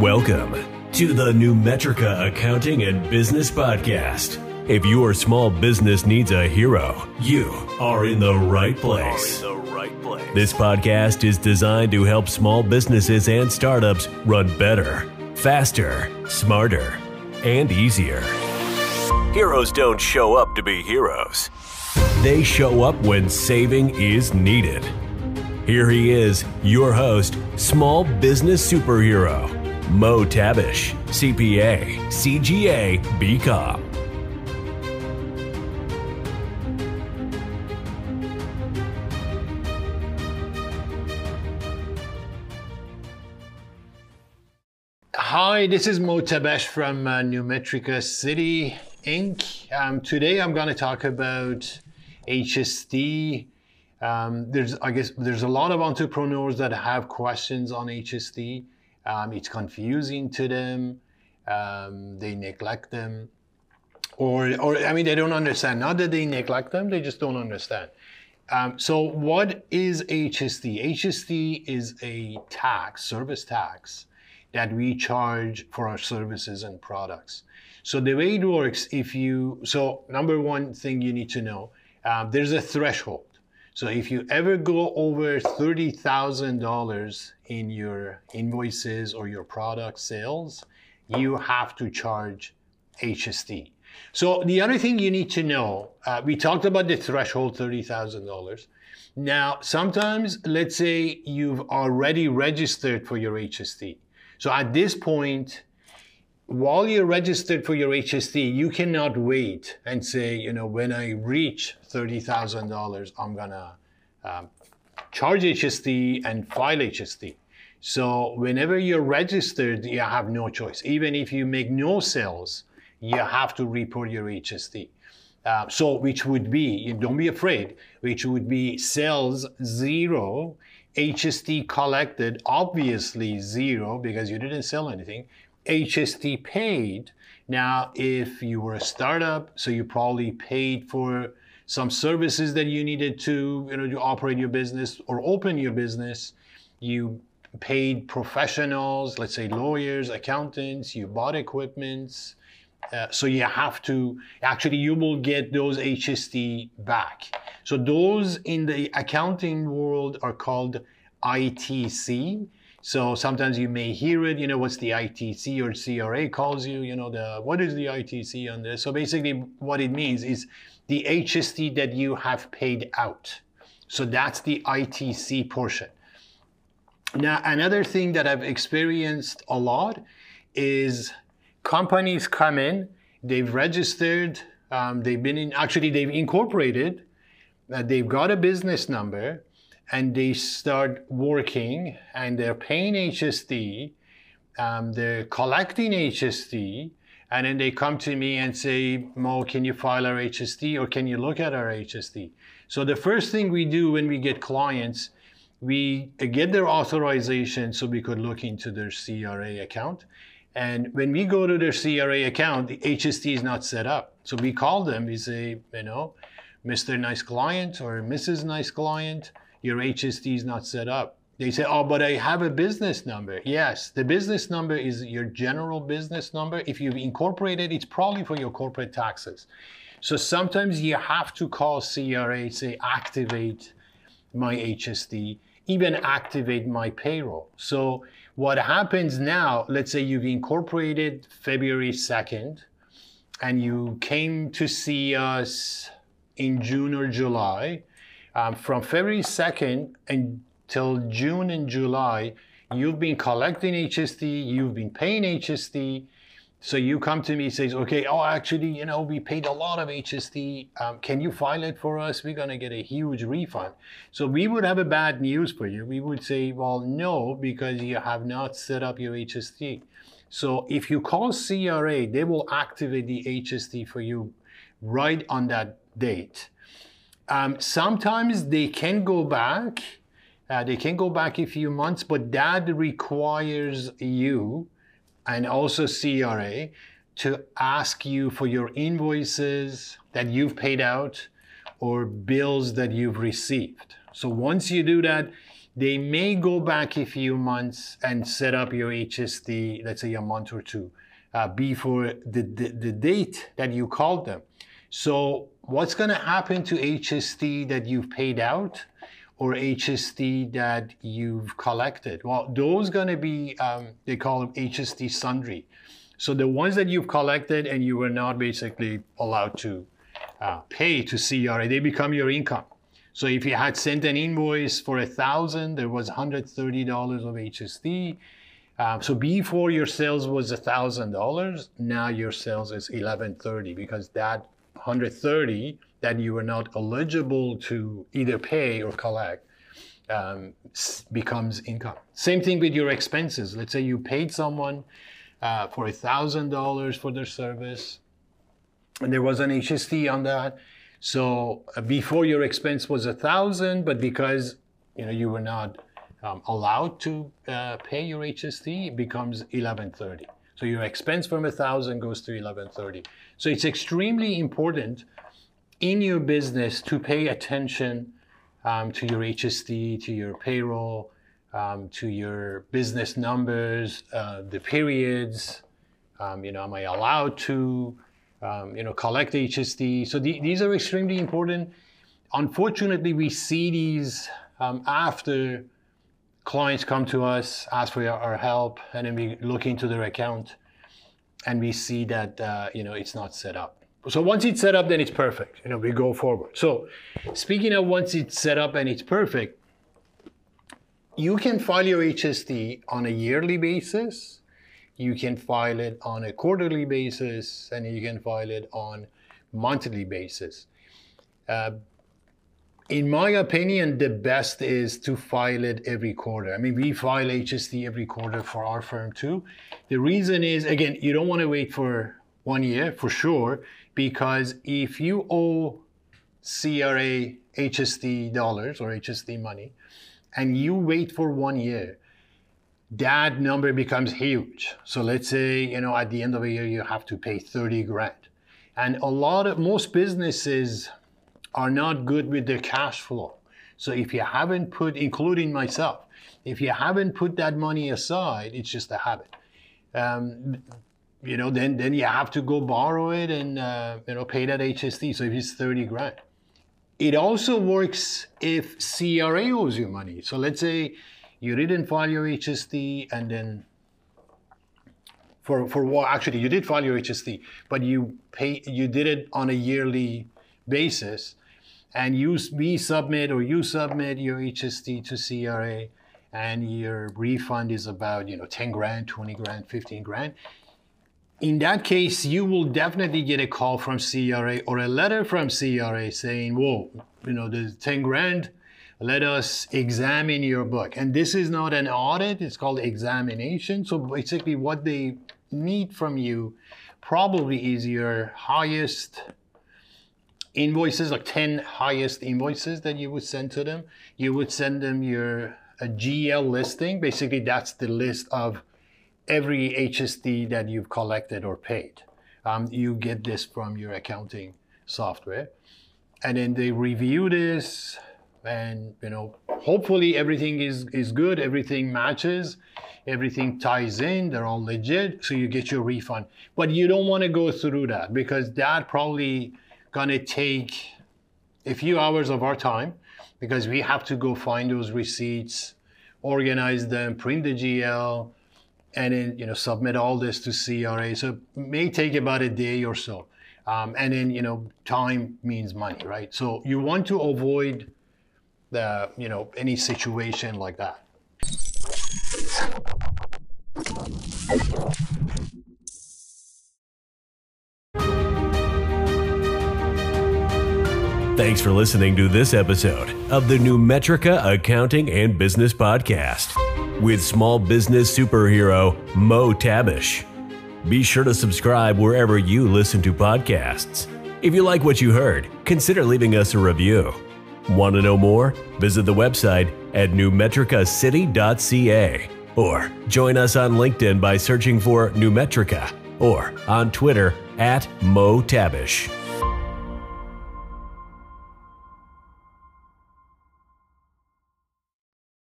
Welcome to the Numetrica Accounting and Business Podcast. If your small business needs a hero, you are in the right place. This podcast is designed to help small businesses and startups run better, faster, smarter, and easier. Heroes don't show up to be heroes, they show up when saving is needed. Here he is, your host, small business superhero, Mo Tabish, CPA, CGA, BCom. Hi, this is Mo Tabesh from uh, Numetrica City Inc. Um, today I'm going to talk about HST. Um, there's, I guess, there's a lot of entrepreneurs that have questions on HST. Um, it's confusing to them. Um, they neglect them, or, or I mean, they don't understand. Not that they neglect them, they just don't understand. Um, so, what is HST? HST is a tax, service tax, that we charge for our services and products. So the way it works, if you, so number one thing you need to know, uh, there's a threshold. So if you ever go over $30,000 in your invoices or your product sales, you have to charge HST. So the other thing you need to know, uh, we talked about the threshold $30,000. Now, sometimes, let's say you've already registered for your HST. So at this point, while you're registered for your HST, you cannot wait and say, you know, when I reach $30,000, I'm gonna um, charge HST and file HST. So whenever you're registered, you have no choice. Even if you make no sales, you have to report your HST. Uh, so which would be, don't be afraid, which would be sales zero HST collected, obviously zero because you didn't sell anything. HST paid. Now, if you were a startup, so you probably paid for some services that you needed to, you know, to operate your business or open your business. You paid professionals, let's say lawyers, accountants. You bought equipment. Uh, so you have to actually you will get those HST back. So those in the accounting world are called ITC. So sometimes you may hear it, you know, what's the ITC or CRA calls you, you know, the what is the ITC on this? So basically what it means is the HST that you have paid out. So that's the ITC portion. Now, another thing that I've experienced a lot is companies come in, they've registered, um, they've been in, actually, they've incorporated, uh, they've got a business number, and they start working and they're paying HST, um, they're collecting HST, and then they come to me and say, Mo, can you file our HST or can you look at our HST? So the first thing we do when we get clients, we get their authorization so we could look into their CRA account. And when we go to their CRA account, the HST is not set up. So we call them, we say, you know, Mr. Nice Client or Mrs. Nice Client, your HST is not set up. They say, oh, but I have a business number. Yes, the business number is your general business number. If you've incorporated, it's probably for your corporate taxes. So sometimes you have to call CRA, say, activate my HST, even activate my payroll. So what happens now, let's say you've incorporated February 2nd, and you came to see us in June or July, um, from February 2nd until June and July, you've been collecting HST, you've been paying HST. So you come to me says, okay, oh, actually, you know, we paid a lot of HST. Um, can you file it for us? We're going to get a huge refund. So we would have a bad news for you. We would say, well, no, because you have not set up your HST. So if you call CRA, they will activate the HST for you right on that date. Um, sometimes they can go back. Uh, they can go back a few months, but that requires you and also CRA to ask you for your invoices that you've paid out or bills that you've received. So once you do that, they may go back a few months and set up your HST, let's say a month or two, uh, before the, the, the date that you called them. So what's going to happen to HST that you've paid out or HST that you've collected? Well, those going to be, um, they call them HST sundry. So the ones that you've collected and you were not basically allowed to uh, pay to CRA, they become your income. So if you had sent an invoice for a thousand, there was $130 of HST. Um, so before your sales was $1,000, now your sales is 1130 because that 130 that you were not eligible to either pay or collect um, becomes income. Same thing with your expenses. Let's say you paid someone uh, for $1,000 for their service and there was an HST on that so uh, before your expense was a thousand, but because you know you were not um, allowed to uh, pay your HST, it becomes 1130. So your expense from a thousand goes to 1130. So it's extremely important in your business to pay attention um, to your HST, to your payroll, um, to your business numbers, uh, the periods. Um, you know, am I allowed to? um, you know, collect HST. So the, these are extremely important. Unfortunately, we see these um, after clients come to us, ask for our help, and then we look into their account, and we see that uh, you know it's not set up. So once it's set up, then it's perfect. You know, we go forward. So speaking of once it's set up and it's perfect, you can file your HST on a yearly basis you can file it on a quarterly basis and you can file it on monthly basis. Uh, in my opinion, the best is to file it every quarter. I mean, we file HST every quarter for our firm too. The reason is, again, you don't want to wait for one year for sure, because if you owe CRA HST dollars or HST money and you wait for one year, that number becomes huge. So let's say, you know, at the end of a year, you have to pay 30 grand. And a lot of, most businesses are not good with their cash flow. So if you haven't put, including myself, if you haven't put that money aside, it's just a habit. Um, you know, then then you have to go borrow it and uh, you know pay that HST. So if it's 30 grand, it also works if CRA owes you money. So let's say you didn't file your HST and then for for what actually you did file your HST, but you pay you did it on a yearly basis, and you we submit or you submit your HST to CRA, and your refund is about you know 10 grand, 20 grand, 15 grand. In that case, you will definitely get a call from CRA or a letter from CRA saying, "Whoa, you know the 10 grand." let us examine your book. And this is not an audit, it's called examination. So basically, what they need from you probably is your highest invoices, like 10 highest invoices that you would send to them. You would send them your a GL listing. Basically, that's the list of every HST that you've collected or paid. Um, you get this from your accounting software. And then they review this, and you know hopefully everything is is good everything matches everything ties in they're all legit so you get your refund but you don't want to go through that because that probably gonna take a few hours of our time because we have to go find those receipts organize them print the gl and then you know submit all this to cra so it may take about a day or so. Um, and then you know time means money right? So you want to avoid the you know any situation like that. Thanks for listening to this episode of the Numetrica Accounting and Business Podcast with small business superhero Mo Tabish. Be sure to subscribe wherever you listen to podcasts. If you like what you heard, consider leaving us a review. Want to know more? Visit the website at numetricacity.ca or join us on LinkedIn by searching for Numetrica or on Twitter at Mo Tabish.